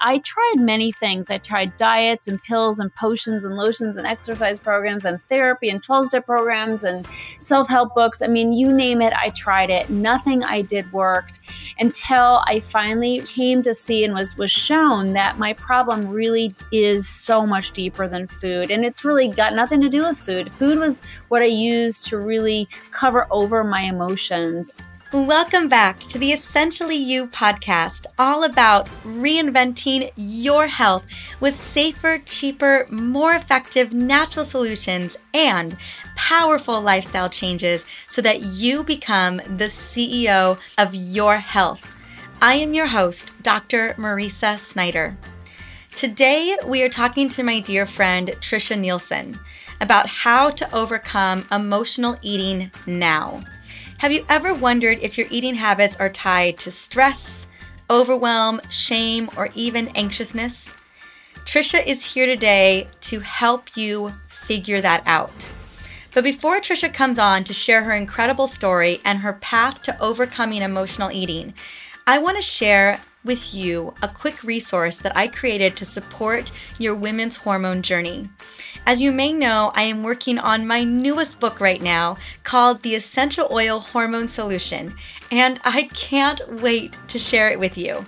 I tried many things. I tried diets and pills and potions and lotions and exercise programs and therapy and 12 step programs and self help books. I mean, you name it, I tried it. Nothing I did worked until I finally came to see and was, was shown that my problem really is so much deeper than food. And it's really got nothing to do with food. Food was what I used to really cover over my emotions. Welcome back to the Essentially You podcast, all about reinventing your health with safer, cheaper, more effective natural solutions and powerful lifestyle changes so that you become the CEO of your health. I am your host, Dr. Mariza Snyder. Today, we are talking to my dear friend Tricia Nelson about how to overcome emotional eating now. Have you ever wondered if your eating habits are tied to stress, overwhelm, shame, or even anxiousness? Tricia is here today to help you figure that out. But before Tricia comes on to share her incredible story and her path to overcoming emotional eating, I want to share with you a quick resource that I created to support your women's hormone journey. As you may know, I am working on my newest book right now called The Essential Oil Hormone Solution, and I can't wait to share it with you.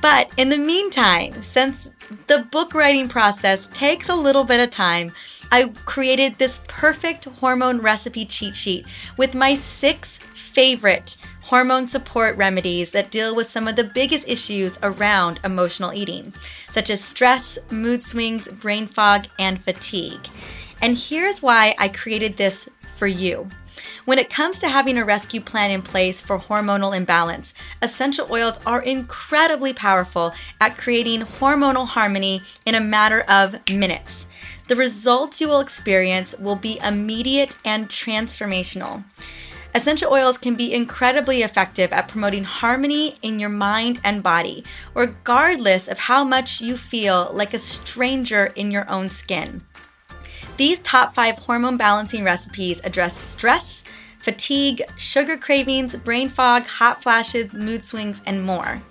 But in the meantime, since the book writing process takes a little bit of time, I created this perfect hormone recipe cheat sheet with my six favorite hormone support remedies that deal with some of the biggest issues around emotional eating, such as stress, mood swings, brain fog, and fatigue. And here's why I created this for you. When it comes to having a rescue plan in place for hormonal imbalance, essential oils are incredibly powerful at creating hormonal harmony in a matter of minutes. The results you will experience will be immediate and transformational. Essential oils can be incredibly effective at promoting harmony in your mind and body, regardless of how much you feel like a stranger in your own skin. These top five hormone balancing recipes address stress, fatigue, sugar cravings, brain fog, hot flashes, mood swings, and more.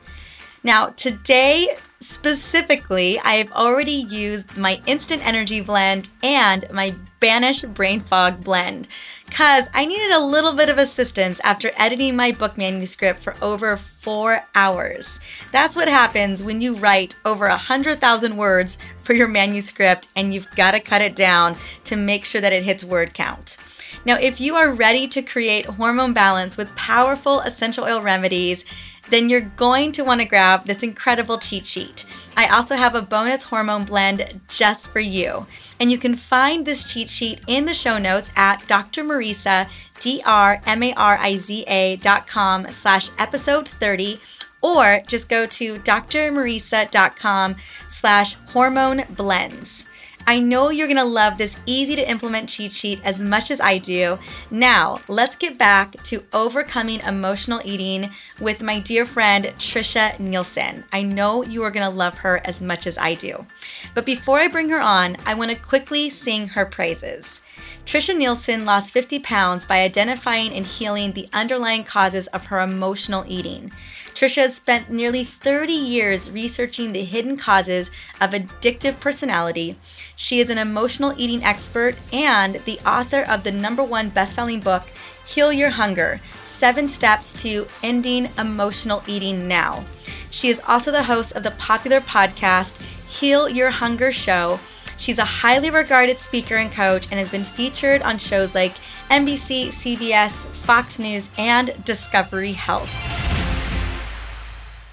Now, today specifically, I've already used my Instant Energy blend and my Banish Brain Fog blend because I needed a little bit of assistance after editing my book manuscript for over four hours. That's what happens when you write over a 100,000 words for your manuscript and you've got to cut it down to make sure that it hits word count. Now, if you are ready to create hormone balance with powerful essential oil remedies, then you're going to want to grab this incredible cheat sheet. I also have a bonus hormone blend just for you. And you can find this cheat sheet in the show notes at drmariza, D-R-M-A-R-I-Z-A dot com slash episode 30, or just go to drmariza.com slash hormone blends. I know you're gonna love this easy to implement cheat sheet as much as I do. Now, let's get back to overcoming emotional eating with my dear friend Tricia Nelson. I know you are gonna love her as much as I do. But before I bring her on, I wanna quickly sing her praises. Tricia Nelson lost 50 pounds by identifying and healing the underlying causes of her emotional eating. Tricia has spent nearly 30 years researching the hidden causes of addictive personality. She is an emotional eating expert and the author of the number one best-selling book, Heal Your Hunger: Seven Steps to Ending Emotional Eating Now. She is also the host of the popular podcast Heal Your Hunger Show. She's a highly regarded speaker and coach and has been featured on shows like NBC, CBS, Fox News, and Discovery Health.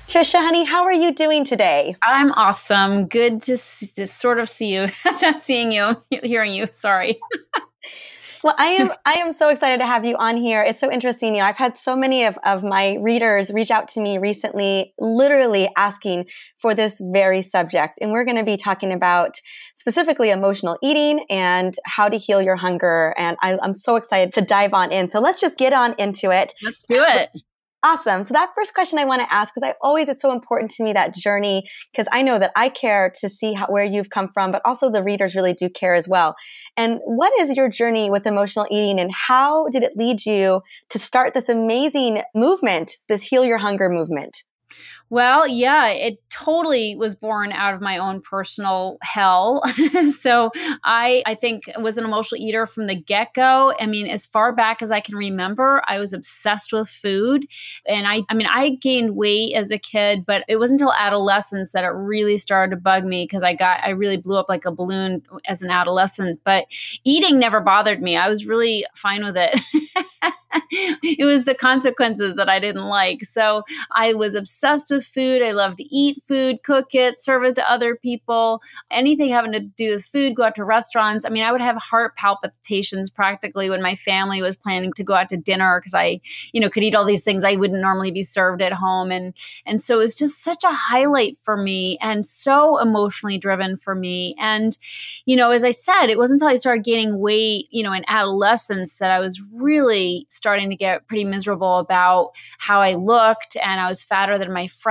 Tricia, honey, how are you doing today? I'm awesome. Good to, to sort of see you. Not seeing you, hearing you. Sorry. well, I am I am so excited to have you on here. It's so interesting. You know, I've had so many of, of my readers reach out to me recently, literally asking for this very subject. And we're going to be talking about specifically emotional eating and how to heal your hunger. And I, I'm so excited to dive on in. So let's just get on into it. Let's do it. Awesome. So that first question I want to ask, because I always, it's so important to me that journey, because I know that I care to see how, where you've come from, but also the readers really do care as well. And what is your journey with emotional eating and how did it lead you to start this amazing movement, this Heal Your Hunger movement? Well, yeah, it totally was born out of my own personal hell. so I I think was an emotional eater from the get-go. I mean, as far back as I can remember, I was obsessed with food. And I I mean, I gained weight as a kid, but it wasn't until adolescence that it really started to bug me because I got I really blew up like a balloon as an adolescent. But eating never bothered me. I was really fine with it. it was the consequences that I didn't like. So I was obsessed with food. I love to eat food, cook it, serve it to other people, anything having to do with food, go out to restaurants. I mean, I would have heart palpitations practically when my family was planning to go out to dinner because I, you know, could eat all these things I wouldn't normally be served at home. And and so it was just such a highlight for me and so emotionally driven for me. And, you know, as I said, it wasn't until I started gaining weight, you know, in adolescence that I was really starting to get pretty miserable about how I looked and I was fatter than my friends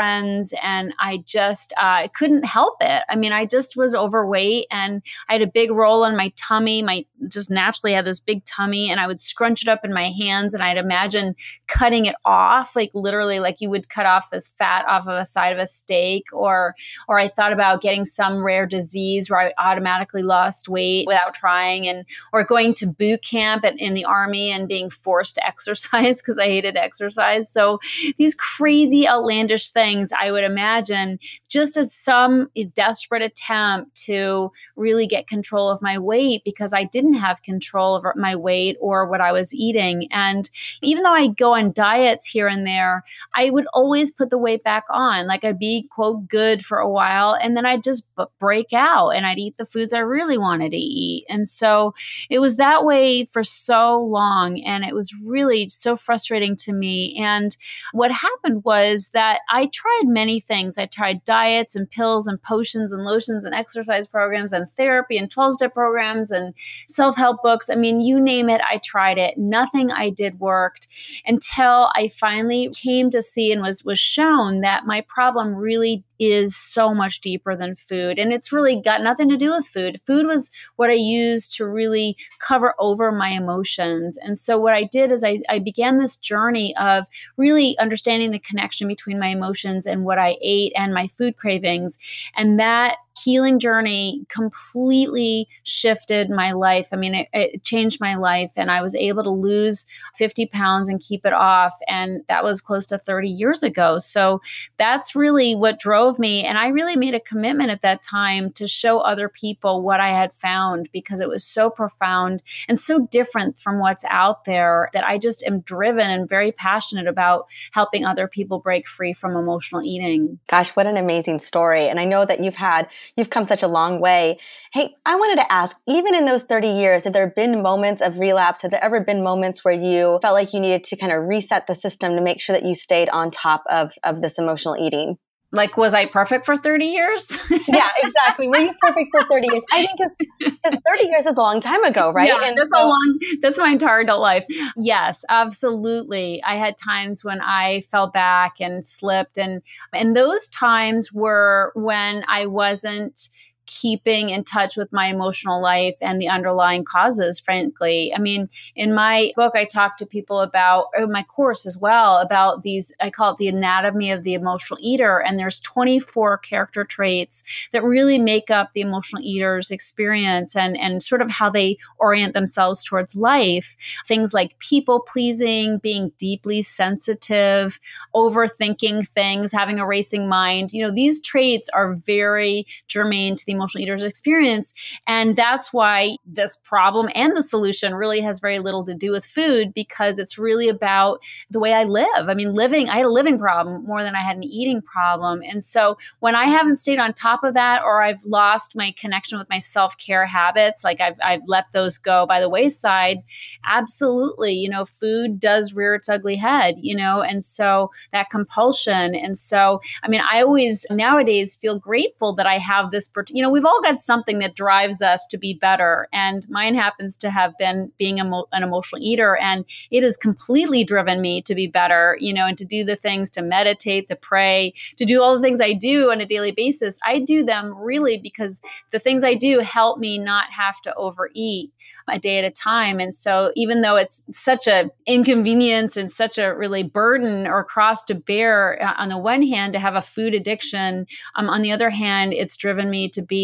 and I just uh, couldn't help it. I mean, I just was overweight and I had a big roll on my tummy. My just naturally had this big tummy and I would scrunch it up in my hands and I'd imagine cutting it off, like literally like you would cut off this fat off of a side of a steak or or I thought about getting some rare disease where I automatically lost weight without trying and or going to boot camp at, in the army and being forced to exercise because I hated exercise. So these crazy outlandish things I would imagine just as some desperate attempt to really get control of my weight because I didn't have control over my weight or what I was eating. And even though I go on diets here and there, I would always put the weight back on. Like I'd be, quote, good for a while and then I'd just break out and I'd eat the foods I really wanted to eat. And so it was that way for so long. And it was really so frustrating to me. And what happened was that I tried many things. I tried diets and pills and potions and lotions and exercise programs and therapy and 12 step programs and self help books. I mean, you name it, I tried it. Nothing I did worked until I finally came to see and was, was shown that my problem really is so much deeper than food. And it's really got nothing to do with food. Food was what I used to really cover over my emotions. And so what I did is I, I began this journey of really understanding the connection between my emotions and what I ate and my food cravings. And that healing journey completely shifted my life. I mean, it, it, changed my life, and I was able to lose 50 pounds and keep it off. And that was close to 30 years ago. So that's really what drove me. And I really made a commitment at that time to show other people what I had found because it was so profound and so different from what's out there that I just am driven and very passionate about helping other people break free from emotional eating. Gosh, what an amazing story. And I know that you've had you've come such a long way. Hey, I wanted to ask, even in those 30 years, have there been moments of relapse? Have there ever been moments where you felt like you needed to kind of reset the system to make sure that you stayed on top of, of this emotional eating? Like was i perfect for 30 years? Yeah exactly. Were you perfect for 30 years? I think because 30 years is a long time ago right? Yeah, and that's so- a long that's my entire adult life. Yes absolutely. I had times when i fell back and slipped and and those times were when i wasn't keeping in touch with my emotional life and the underlying causes, frankly. I mean, in my book, I talk to people about, or my course as well, about these, I call it the anatomy of the emotional eater. And there's 24 character traits that really make up the emotional eater's experience and, and sort of how they orient themselves towards life. Things like people pleasing, being deeply sensitive, overthinking things, having a racing mind. You know, these traits are very germane to the emotional eaters experience. And that's why this problem and the solution really has very little to do with food because it's really about the way I live. I mean, living, I had a living problem more than I had an eating problem. And so when I haven't stayed on top of that or I've lost my connection with my self care habits, like I've, I've let those go by the wayside, absolutely, you know, food does rear its ugly head, you know, and so that compulsion. And so, I mean, I always nowadays feel grateful that I have this, you know, know, we've all got something that drives us to be better. And mine happens to have been being an emotional eater. And it has completely driven me to be better, you know, and to do the things to meditate, to pray, to do all the things I do on a daily basis. I do them really because the things I do help me not have to overeat a day at a time. And so even though it's such a inconvenience and such a really burden or cross to bear uh, on the one hand to have a food addiction, um, on the other hand, it's driven me to be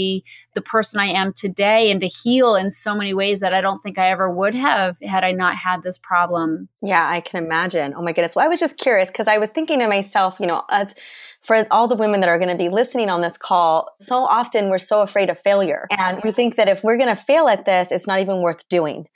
the person I am today and to heal in so many ways that I don't think I ever would have had I not had this problem. Yeah, I can imagine. Oh my goodness. Well, I was just curious because I was thinking to myself, you know, as for all the women that are going to be listening on this call, so often we're so afraid of failure. And we think that if we're going to fail at this, it's not even worth doing.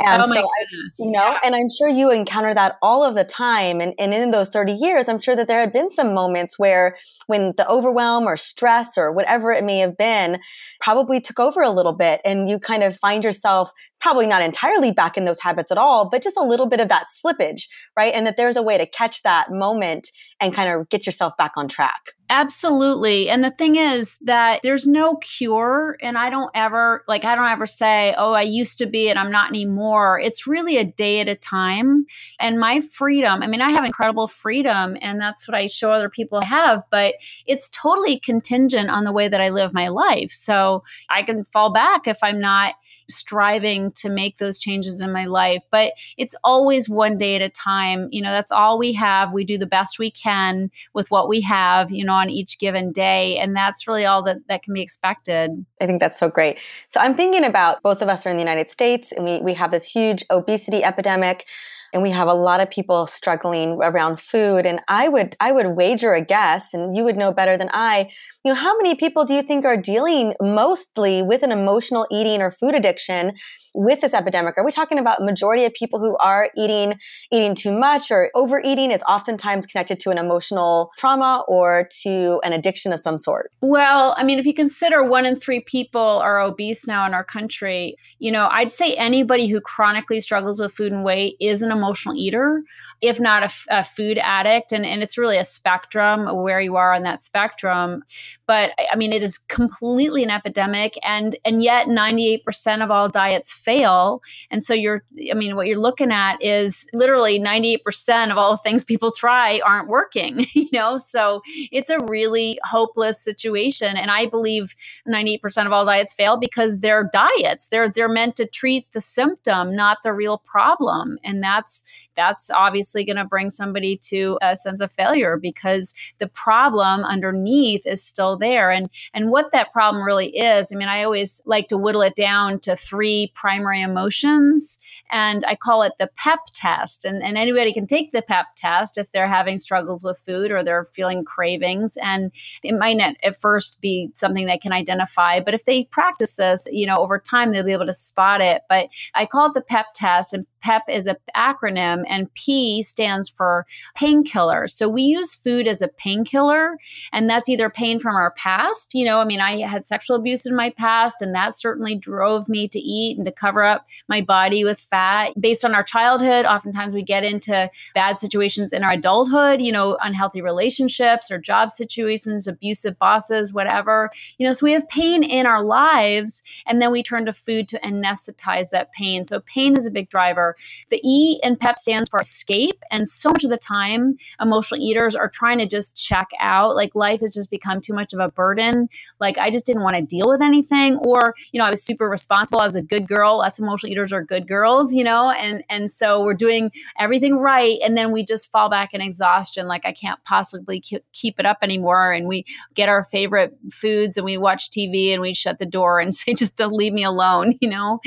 And oh my so, goodness. you know, yeah. and I'm sure you encounter that all of the time. And, and in those 30 years, I'm sure that there had been some moments where when the overwhelm or stress or whatever it may have been probably took over a little bit and you kind of find yourself probably not entirely back in those habits at all, but just a little bit of that slippage, right? And that there's a way to catch that moment and kind of get yourself back on track. Absolutely. And the thing is that there's no cure. And I don't ever, like, I don't ever say, oh, I used to be and I'm not anymore. It's really a day at a time. And my freedom, I mean, I have incredible freedom and that's what I show other people I have, but it's totally contingent on the way that I live my life. So I can fall back if I'm not striving to make those changes in my life. But it's always one day at a time. You know, that's all we have. We do the best we can with what we have, you know, on each given day. And that's really all that, that can be expected. I think that's so great. So I'm thinking about both of us are in the United States and we, we have this huge obesity epidemic and we have a lot of people struggling around food and i would i would wager a guess and you would know better than i you know how many people do you think are dealing mostly with an emotional eating or food addiction with this epidemic? Are we talking about majority of people who are eating eating too much or overeating is oftentimes connected to an emotional trauma or to an addiction of some sort? Well, I mean, if you consider one in three people are obese now in our country, you know, I'd say anybody who chronically struggles with food and weight is an emotional eater if not a, food addict. And, and it's really a spectrum where you are on that spectrum. But I mean, it is completely an epidemic. And, and yet 98% of all diets fail. And so you're, I mean, what you're looking at is literally 98% of all the things people try aren't working, you know? So it's a really hopeless situation. And I believe 98% of all diets fail because they're diets. They're, they're meant to treat the symptom, not the real problem. And that's, that's obviously going to bring somebody to a sense of failure because the problem underneath is still there. And and what that problem really is, I mean, I always like to whittle it down to three primary emotions, and I call it the PEP test. And, and anybody can take the PEP test if they're having struggles with food or they're feeling cravings. And it might not at first be something they can identify, but if they practice this, you know, over time they'll be able to spot it. But I call it the PEP test, and PEP is an acronym, and P stands for painkiller. So we use food as a painkiller, and that's either pain from our past. You know, I mean, I had sexual abuse in my past, and that certainly drove me to eat and to cover up my body with fat. Based on our childhood, oftentimes we get into bad situations in our adulthood, you know, unhealthy relationships or job situations, abusive bosses, whatever. You know, so we have pain in our lives, and then we turn to food to anesthetize that pain. So pain is a big driver. The E in PEP stands for escape. And so much of the time, emotional eaters are trying to just check out. Like life has just become too much of a burden. Like I just didn't want to deal with anything. Or, you know, I was super responsible. I was a good girl. Lots of emotional eaters are good girls, you know, and and so we're doing everything right. And then we just fall back in exhaustion. Like I can't possibly keep it up anymore. And we get our favorite foods and we watch TV and we shut the door and say, just don't leave me alone, you know?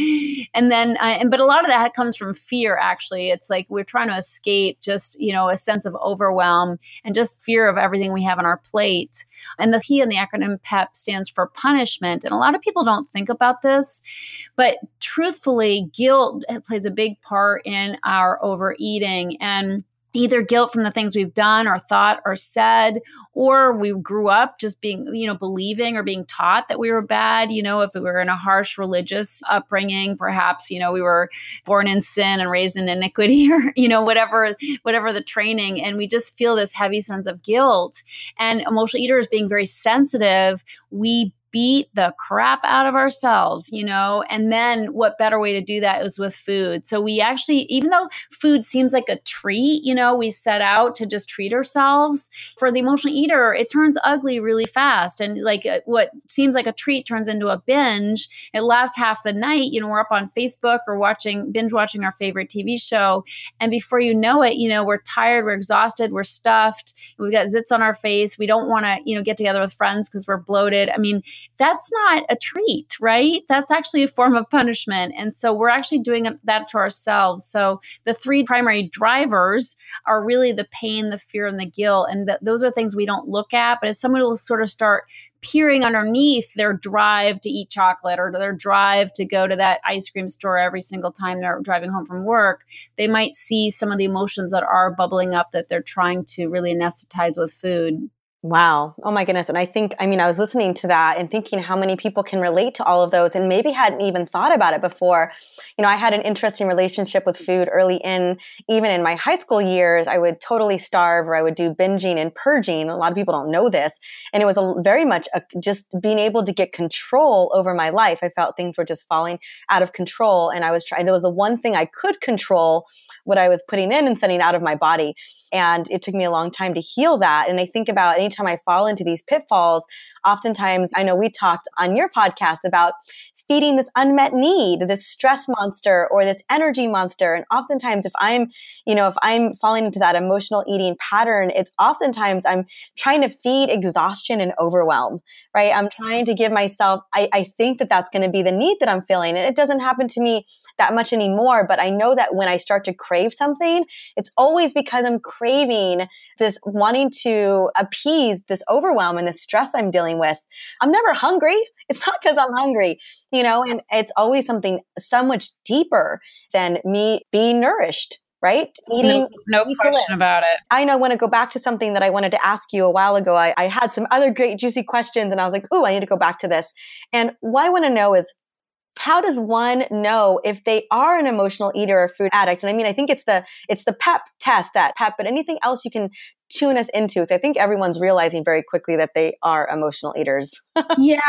And then, uh, and, but a lot of that comes from fear actually it's like we're trying to escape just you know a sense of overwhelm and just fear of everything we have on our plate. And the p in the acronym pep stands for punishment. And a lot of people don't think about this but truthfully guilt plays a big part in our overeating. And either guilt from the things we've done or thought or said or we grew up just being you know believing or being taught that we were bad you know if we were in a harsh religious upbringing perhaps you know we were born in sin and raised in iniquity or you know whatever whatever the training. And we just feel this heavy sense of guilt. And emotional eaters being very sensitive we beat the crap out of ourselves, you know? And then what better way to do that is with food. So we actually, even though food seems like a treat, you know, we set out to just treat ourselves. For the emotional eater, it turns ugly really fast. And like uh, what seems like a treat turns into a binge. It lasts half the night. You know, we're up on Facebook or watching, binge watching our favorite TV show. And before you know it, you know, we're tired, we're exhausted, we're stuffed, we've got zits on our face. We don't want to, you know, get together with friends because we're bloated. I mean, that's not a treat, right? That's actually a form of punishment. And so we're actually doing that to ourselves. So the three primary drivers are really the pain, the fear, and the guilt. And th- those are things we don't look at. But as someone will sort of start peering underneath their drive to eat chocolate or their drive to go to that ice cream store every single time they're driving home from work, they might see some of the emotions that are bubbling up that they're trying to really anesthetize with food. Wow. Oh my goodness. And I think, I mean, I was listening to that and thinking how many people can relate to all of those and maybe hadn't even thought about it before. You know, I had an interesting relationship with food early in, even in my high school years. I would totally starve or I would do binging and purging. A lot of people don't know this. And it was a, very much a, just being able to get control over my life. I felt things were just falling out of control. And I was trying, there was the one thing I could control what I was putting in and sending out of my body. And it took me a long time to heal that. And I think about anytime I fall into these pitfalls, oftentimes I know we talked on your podcast about feeding this unmet need, this stress monster or this energy monster. And oftentimes if I'm, you know, if I'm falling into that emotional eating pattern, it's oftentimes I'm trying to feed exhaustion and overwhelm, right? I'm trying to give myself, I, I think that that's going to be the need that I'm feeling. And it doesn't happen to me that much anymore. But I know that when I start to crave something, it's always because I'm craving this wanting to appease this overwhelm and the stress I'm dealing with. I'm never hungry. It's not because I'm hungry you know, and it's always something so much deeper than me being nourished right? Eating, no, no question about it. I know I want to go back to something that I wanted to ask you a while ago. I, I had some other great juicy questions and I was like, oh, I need to go back to this. And what I want to know is how does one know if they are an emotional eater or food addict? And I mean, I think it's the it's the PEP test that PEP, but anything else you can tune us into. So I think everyone's realizing very quickly that they are emotional eaters. yeah,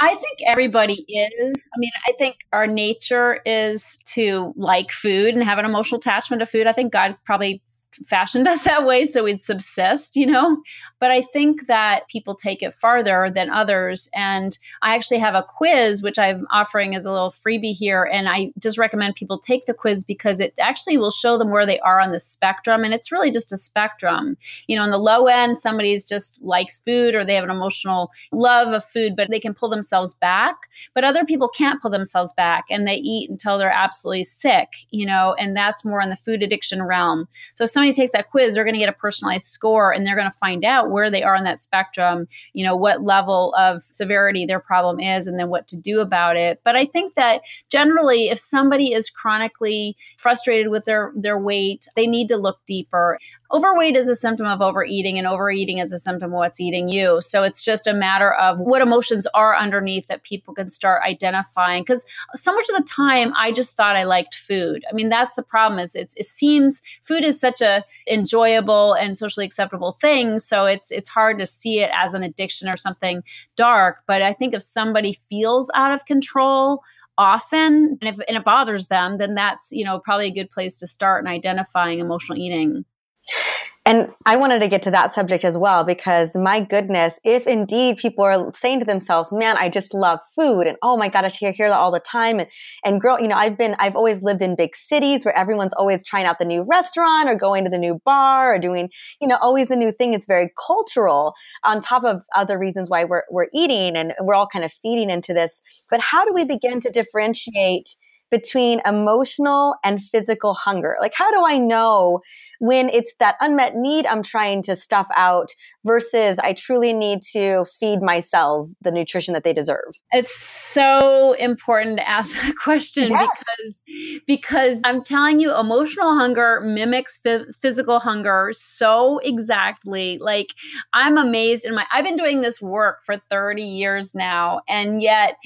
I think everybody is. I mean, I think our nature is to like food and have an emotional attachment to food. I think God probably fashioned us that way so we'd subsist, you know? But I think that people take it farther than others. And I actually have a quiz, which I'm offering as a little freebie here. And I just recommend people take the quiz because it actually will show them where they are on the spectrum. And it's really just a spectrum. You know, on the low end, somebody's just likes food or they have an emotional love of food, but they can pull themselves back. But other people can't pull themselves back and they eat until they're absolutely sick, you know, and that's more in the food addiction realm. So somebody somebody takes that quiz, they're going to get a personalized score and they're going to find out where they are on that spectrum, you know, what level of severity their problem is and then what to do about it. But I think that generally if somebody is chronically frustrated with their their weight, they need to look deeper. Overweight is a symptom of overeating and overeating is a symptom of what's eating you. So it's just a matter of what emotions are underneath that people can start identifying cuz so much of the time I just thought I liked food. I mean, that's the problem is it seems food is such a enjoyable and socially acceptable thing. So it's it's hard to see it as an addiction or something dark. But I think if somebody feels out of control often and if and it bothers them, then that's, you know, probably a good place to start in identifying emotional eating. And I wanted to get to that subject as well because my goodness, if indeed people are saying to themselves, man, I just love food and oh my God, I hear that all the time. And, and girl, you know, I've been, I've always lived in big cities where everyone's always trying out the new restaurant or going to the new bar or doing, you know, always the new thing. It's very cultural on top of other reasons why we're, we're eating and we're all kind of feeding into this. But how do we begin to differentiate between emotional and physical hunger? Like, how do I know when it's that unmet need I'm trying to stuff out versus I truly need to feed my cells the nutrition that they deserve? It's so important to ask that question yes. because because I'm telling you, emotional hunger mimics physical hunger so exactly. Like, I'm amazed in my. I've been doing this work for 30 years now, and yet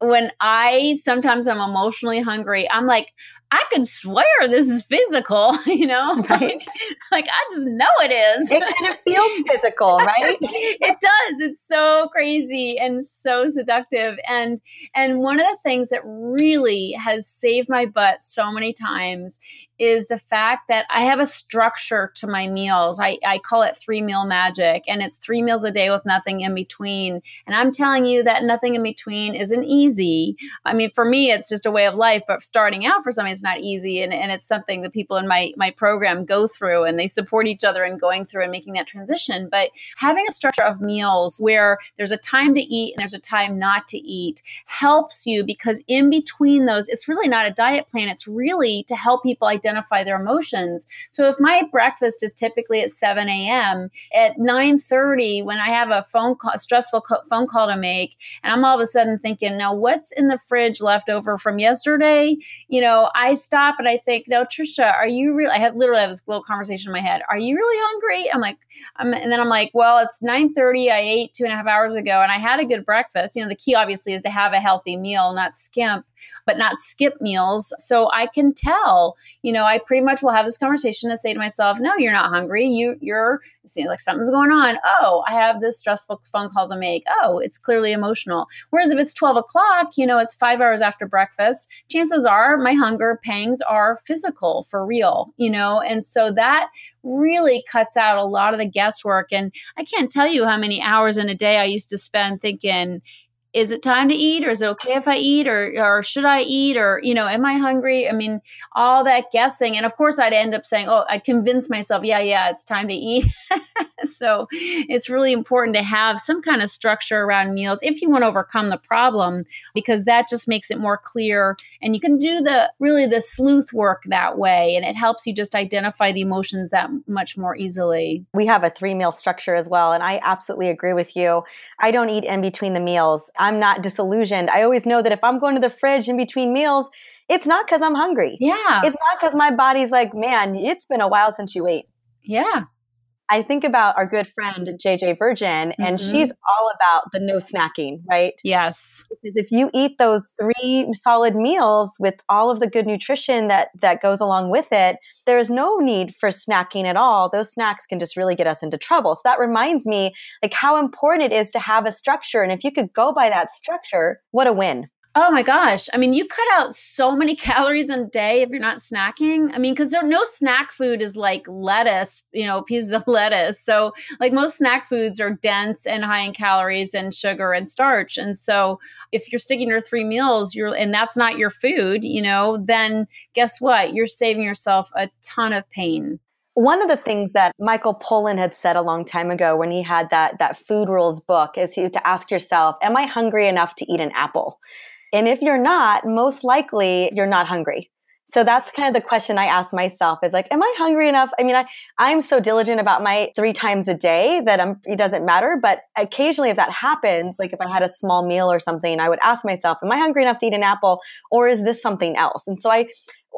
when I sometimes I'm emotionally hungry, I'm like, I could swear this is physical, you know? Right. Like, like, I just know it is. It kind of feels physical, right? it does. It's so crazy and so seductive. And and one of the things that really has saved my butt so many times is the fact that I have a structure to my meals. I, I call it three meal magic, and it's three meals a day with nothing in between. And I'm telling you that nothing in between isn't easy. I mean, for me, it's just a way of life, but starting out for something, it's not easy. And, and it's something that people in my, my program go through and they support each other in going through and making that transition. But having a structure of meals where there's a time to eat and there's a time not to eat helps you because in between those, it's really not a diet plan, it's really to help people identify identify their emotions. So if my breakfast is typically at 7 a.m., at 9:30, when I have a phone call, a stressful co- phone call to make, and I'm all of a sudden thinking, now what's in the fridge left over from yesterday? You know, I stop and I think, no, Tricia, are you really? I have literally have this little conversation in my head. Are you really hungry? I'm like, I'm, and then I'm like, well, it's 9:30. I ate two and a half hours ago, and I had a good breakfast. You know, the key obviously is to have a healthy meal, not skimp, but not skip meals. So I can tell, you know know, I pretty much will have this conversation and say to myself, no, you're not hungry. You, you're, it seems like something's going on. Oh, I have this stressful phone call to make. Oh, it's clearly emotional. Whereas if it's 12 o'clock, you know, it's five hours after breakfast, chances are my hunger pangs are physical for real, you know? And so that really cuts out a lot of the guesswork. And I can't tell you how many hours in a day I used to spend thinking, is it time to eat or is it okay if i eat or or should i eat or you know am i hungry? I mean all that guessing. And of course i'd end up saying oh i'd convince myself yeah yeah it's time to eat. So it's really important to have some kind of structure around meals if you want to overcome the problem because that just makes it more clear and you can do the really the sleuth work that way and it helps you just identify the emotions that much more easily. We have a three meal structure as well and i absolutely agree with you. I don't eat in between the meals I'm not disillusioned. I always know that if I'm going to the fridge in between meals, it's not because I'm hungry. Yeah. It's not because my body's like, man, it's been a while since you ate. Yeah. I think about our good friend JJ Virgin, and mm-hmm. she's all about the no snacking, right? Yes. Because if you eat those three solid meals with all of the good nutrition that that goes along with it, there is no need for snacking at all. Those snacks can just really get us into trouble. So that reminds me like how important it is to have a structure. And if you could go by that structure, what a win. Oh my gosh. I mean, you cut out so many calories in a day if you're not snacking. I mean, because there no snack food is like lettuce, you know, pieces of lettuce. So, like most snack foods are dense and high in calories and sugar and starch. And so, if you're sticking to three meals, you're and that's not your food, you know, then guess what? You're saving yourself a ton of pain. One of the things that Michael Pollan had said a long time ago when he had that that food rules book is to ask yourself, am I hungry enough to eat an apple? And if you're not, most likely you're not hungry. So that's kind of the question I ask myself is like, am I hungry enough? I mean, I, I'm so diligent about my three times a day that I'm, it doesn't matter. But occasionally if that happens, like if I had a small meal or something, I would ask myself, am I hungry enough to eat an apple or is this something else? And so I,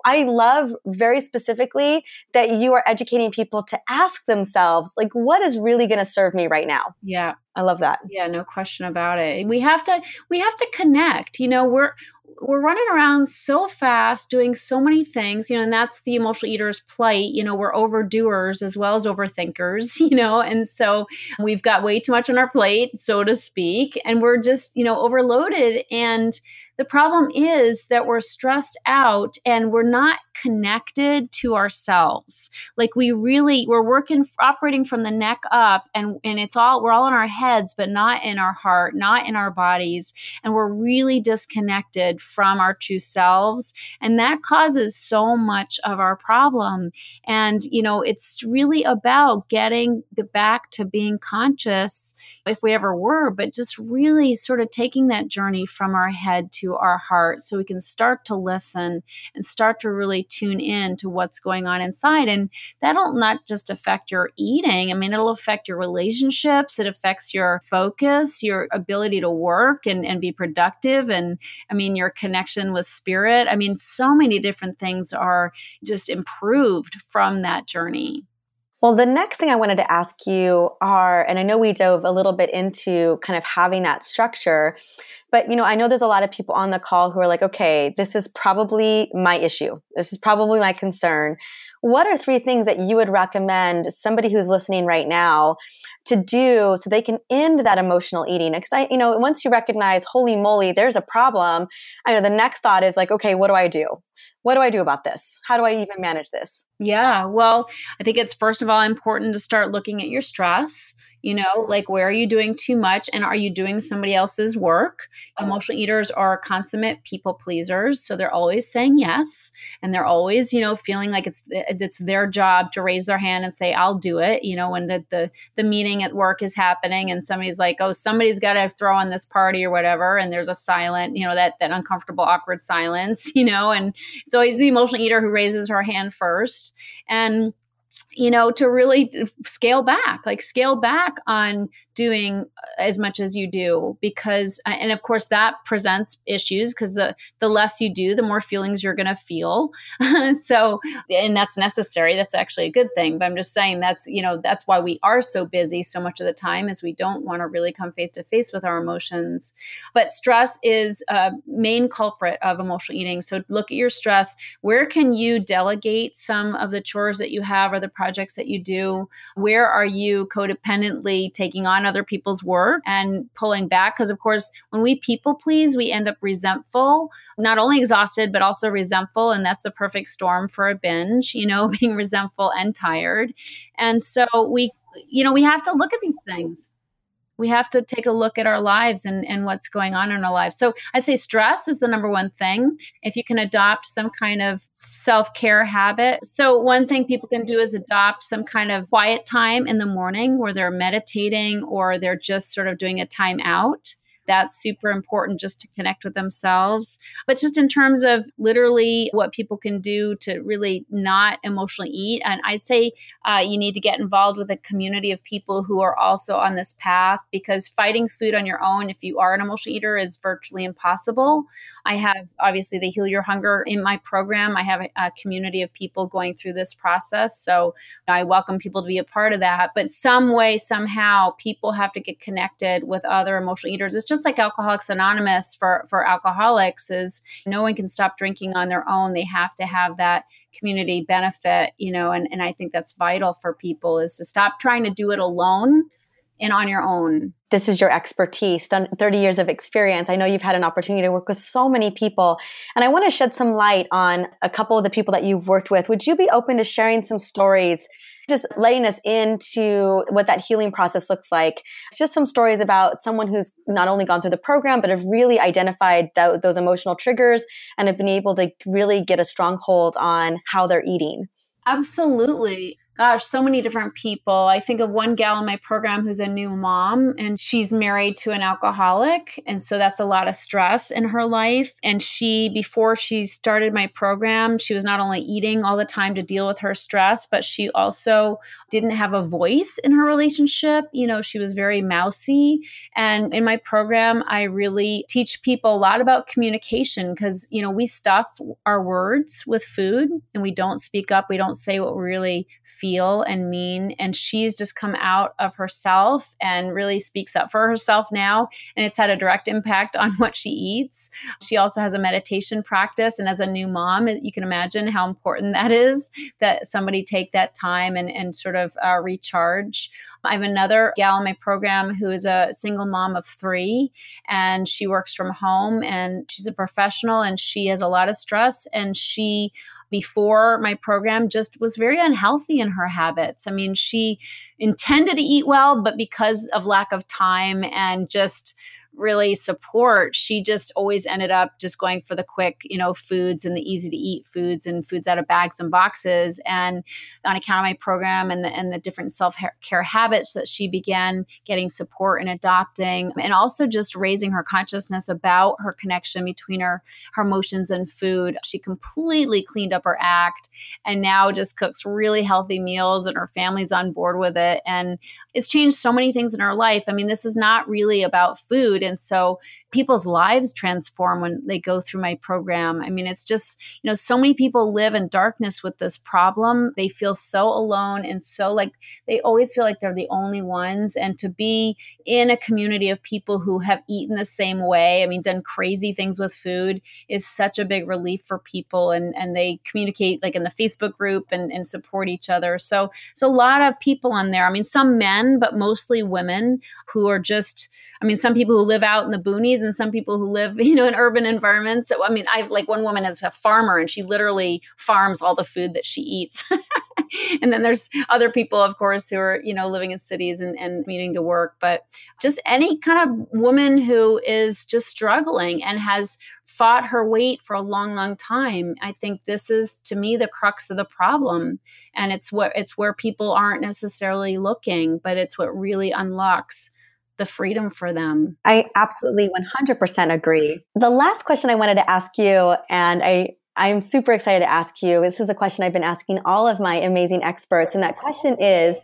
I love very specifically that you are educating people to ask themselves, like, what is really going to serve me right now? Yeah. I love that. Yeah, no question about it. We have to we have to connect. You know, we're we're running around so fast doing so many things, you know, and that's the emotional eater's plight. You know, we're overdoers as well as overthinkers, you know, and so we've got way too much on our plate, so to speak, and we're just, you know, overloaded and the problem is that we're stressed out and we're not connected to ourselves. Like we really we're working operating from the neck up and and it's all we're all in our heads but not in our heart, not in our bodies and we're really disconnected from our true selves and that causes so much of our problem. And you know, it's really about getting the back to being conscious if we ever were, but just really sort of taking that journey from our head to our heart so we can start to listen and start to really tune in to what's going on inside. And that'll not just affect your eating, I mean, it'll affect your relationships, it affects your focus, your ability to work and, and be productive, and I mean, your connection with spirit. I mean, so many different things are just improved from that journey. Well, the next thing I wanted to ask you are, and I know we dove a little bit into kind of having that structure, but you know, I know there's a lot of people on the call who are like, okay, this is probably my issue. This is probably my concern. What are three things that you would recommend somebody who's listening right now to do so they can end that emotional eating? Because I, you know, once you recognize, holy moly, there's a problem, I know the next thought is like, okay, what do I do? What do I do about this? How do I even manage this? Yeah, well, I think it's first of all important to start looking at your stress you know like where are you doing too much and are you doing somebody else's work? Emotional eaters are consummate people pleasers so they're always saying yes and they're always you know feeling like it's it's their job to raise their hand and say i'll do it you know when the the, the meeting at work is happening and somebody's like oh somebody's got to throw in this party or whatever and there's a silent you know that that uncomfortable awkward silence you know and it's always the emotional eater who raises her hand first. And you know to really scale back like scale back on doing as much as you do because uh, and of course that presents issues because the the less you do the more feelings you're going to feel. So and that's necessary that's actually a good thing but i'm just saying that's you know that's why we are so busy so much of the time is we don't want to really come face to face with our emotions. But stress is a main culprit of emotional eating so look at your stress. Where can you delegate some of the chores that you have or the projects that you do where are you codependently taking on other people's work and pulling back. Because, of course, when we people please, we end up resentful, not only exhausted, but also resentful. And that's the perfect storm for a binge, you know, being resentful and tired. And so we, you know, we have to look at these things we have to take a look at our lives and, and what's going on in our lives. So I'd say stress is the number one thing. If you can adopt some kind of self care habit. So, one thing people can do is adopt some kind of quiet time in the morning where they're meditating or they're just sort of doing a time out that's super important just to connect with themselves. But just in terms of literally what people can do to really not emotionally eat, and I say uh, you need to get involved with a community of people who are also on this path because fighting food on your own, if you are an emotional eater, is virtually impossible. I have obviously the Heal Your Hunger in my program. I have a, a community of people going through this process. So I welcome people to be a part of that. But some way, somehow, people have to get connected with other emotional eaters. It's just like Alcoholics Anonymous for for alcoholics is no one can stop drinking on their own. They have to have that community benefit, you know, and, and I think that's vital for people is to stop trying to do it alone and on your own. This is your expertise, 30 years of experience. I know you've had an opportunity to work with so many people. And I want to shed some light on a couple of the people that you've worked with. Would you be open to sharing some stories, just letting us into what that healing process looks like? It's just some stories about someone who's not only gone through the program, but have really identified th- those emotional triggers and have been able to really get a strong hold on how they're eating. Absolutely gosh, so many different people. I think of one gal in my program who's a new mom and she's married to an alcoholic. And so that's a lot of stress in her life. And she, before she started my program, she was not only eating all the time to deal with her stress, but she also didn't have a voice in her relationship. You know, she was very mousy. And in my program, I really teach people a lot about communication because, you know, we stuff our words with food and we don't speak up, we don't say what we really feel and mean. And she's just come out of herself and really speaks up for herself now. And it's had a direct impact on what she eats. She also has a meditation practice. And as a new mom, you can imagine how important that is that somebody take that time and, and sort of uh, recharge. I have another gal in my program who is a single mom of three, and she works from home and she's a professional and she has a lot of stress. And she before my program just was very unhealthy in her habits. I mean, she intended to eat well, but because of lack of time and just really support, she just always ended up just going for the quick, you know, foods and the easy to eat foods and foods out of bags and boxes. And on account of my program and the, and the different self care habits that she began getting support and adopting, and also just raising her consciousness about her connection between her, her emotions and food, she completely cleaned up her act and now just cooks really healthy meals and her family's on board with it. And it's changed so many things in her life. I mean, this is not really about food And so people's lives transform when they go through my program. I mean, it's just, you know, so many people live in darkness with this problem. They feel so alone and so like they always feel like they're the only ones. And to be in a community of people who have eaten the same way, I mean, done crazy things with food is such a big relief for people. And, and they communicate like in the Facebook group and, and support each other. So, so a lot of people on there. I mean, some men, but mostly women who are just, I mean, some people who live out in the boonies and some people who live, you know, in urban environments. So, I mean, I've like one woman is a farmer and she literally farms all the food that she eats. and then there's other people, of course, who are, you know, living in cities and, and meeting to work. But just any kind of woman who is just struggling and has fought her weight for a long long time i think this is to me the crux of the problem and it's what it's where people aren't necessarily looking but it's what really unlocks the freedom for them. I absolutely 100% agree. The last question I wanted to ask you, and I I'm super excited to ask you. This is a question I've been asking all of my amazing experts. And that question is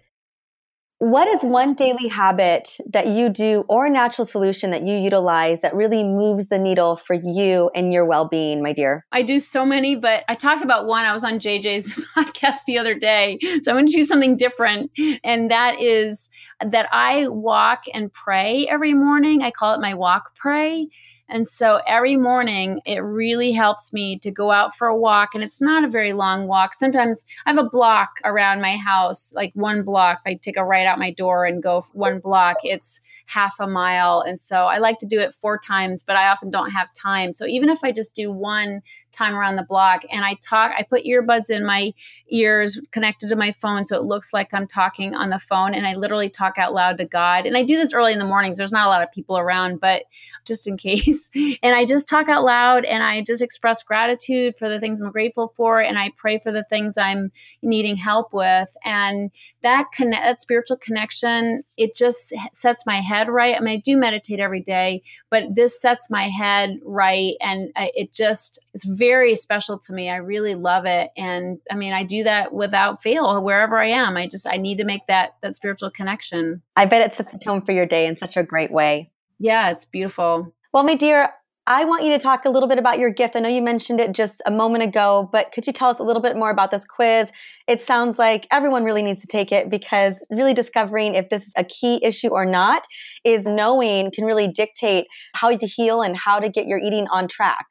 what is one daily habit that you do or a natural solution that you utilize that really moves the needle for you and your well being, my dear? I do so many, but I talked about one. I was on JJ's podcast the other day. So I'm going to choose something different. And that is that I walk and pray every morning. I call it my walk pray. And so every morning, it really helps me to go out for a walk. And it's not a very long walk. Sometimes I have a block around my house, like one block. If I take a right out my door and go one block, it's half a mile. And so I like to do it four times, but I often don't have time. So even if I just do one time around the block and I talk, I put earbuds in my ears connected to my phone so it looks like I'm talking on the phone and I literally talk out loud to God. And I do this early in the mornings. There's not a lot of people around, but just in case. And I just talk out loud and I just express gratitude for the things I'm grateful for and I pray for the things I'm needing help with. And that connect that spiritual connection, it just sets my head right. I mean, I do meditate every day, but this sets my head right. And it just is very special to me. I really love it. And I mean, I do that without fail wherever I am. I just, I need to make that, that spiritual connection. I bet it sets the tone for your day in such a great way. Yeah, it's beautiful. Well, my dear, I want you to talk a little bit about your gift. I know you mentioned it just a moment ago, but could you tell us a little bit more about this quiz? It sounds like everyone really needs to take it because really discovering if this is a key issue or not is knowing can really dictate how to heal and how to get your eating on track.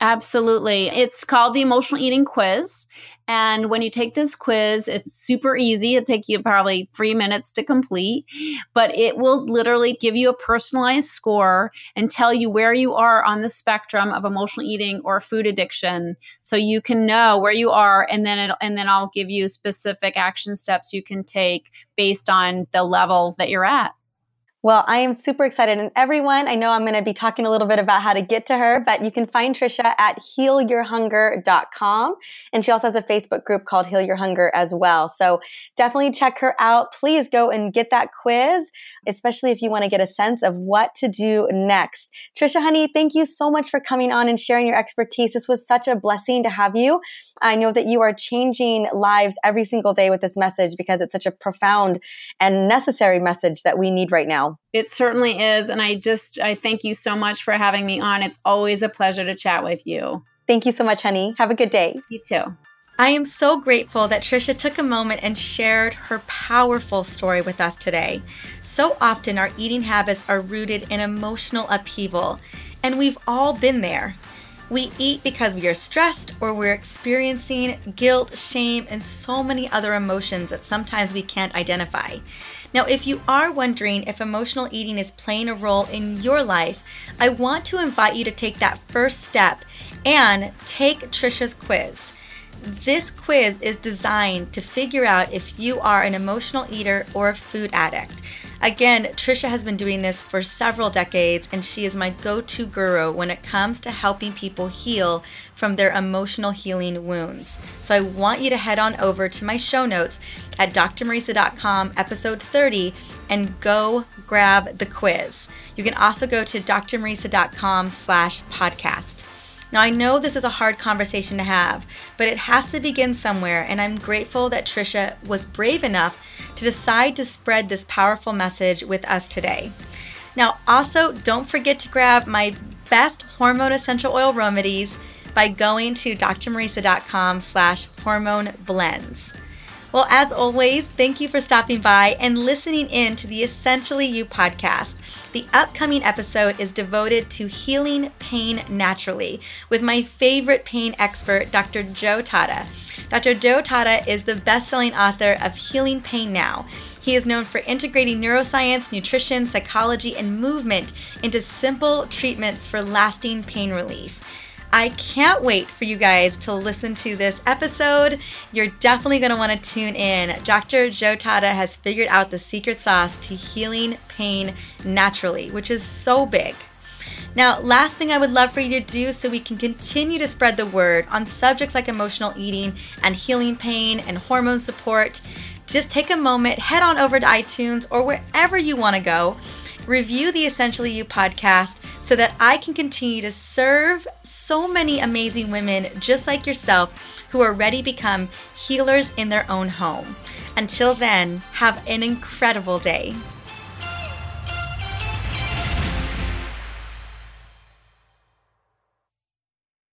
Absolutely. It's called the emotional eating quiz. And when you take this quiz, it's super easy. It'll take you probably three minutes to complete, but it will literally give you a personalized score and tell you where you are on the spectrum of emotional eating or food addiction. So you can know where you are, and then it, and then I'll give you specific action steps you can take based on the level that you're at. Well, I am super excited. And everyone, I know I'm going to be talking a little bit about how to get to her, but you can find Tricia at healyourhunger.com. And she also has a Facebook group called Heal Your Hunger as well. So definitely check her out. Please go and get that quiz, especially if you want to get a sense of what to do next. Tricia, honey, thank you so much for coming on and sharing your expertise. This was such a blessing to have you. I know that you are changing lives every single day with this message because it's such a profound and necessary message that we need right now. It certainly is. And I just, I thank you so much for having me on. It's always a pleasure to chat with you. Thank you so much, honey. Have a good day. You too. I am so grateful that Tricia took a moment and shared her powerful story with us today. So often, our eating habits are rooted in emotional upheaval, and we've all been there. We eat because we are stressed or we're experiencing guilt, shame, and so many other emotions that sometimes we can't identify. Now, if you are wondering if emotional eating is playing a role in your life, I want to invite you to take that first step and take Tricia's quiz. This quiz is designed to figure out if you are an emotional eater or a food addict. Again, Tricia has been doing this for several decades, and she is my go to guru when it comes to helping people heal from their emotional healing wounds. So I want you to head on over to my show notes at drmariza.com, episode 30, and go grab the quiz. You can also go to drmariza.com slash podcast. Now, I know this is a hard conversation to have, but it has to begin somewhere, and I'm grateful that Tricia was brave enough to decide to spread this powerful message with us today. Now, also, don't forget to grab my best hormone essential oil remedies by going to drmariza.com slash hormone blends. Well, as always, thank you for stopping by and listening in to the Essentially You podcast. The upcoming episode is devoted to healing pain naturally with my favorite pain expert, Dr. Joe Tatta. Dr. Joe Tatta is the best selling author of Healing Pain Now. He is known for integrating neuroscience, nutrition, psychology, and movement into simple treatments for lasting pain relief. I can't wait for you guys to listen to this episode. You're definitely going to want to tune in. Dr. Joe Tatta has figured out the secret sauce to healing pain naturally, which is so big. Now, last thing I would love for you to do so we can continue to spread the word on subjects like emotional eating and healing pain and hormone support, just take a moment, head on over to iTunes or wherever you want to go, review the Essentially You podcast so that I can continue to serve so many amazing women just like yourself who are ready to become healers in their own home. Until then, have an incredible day.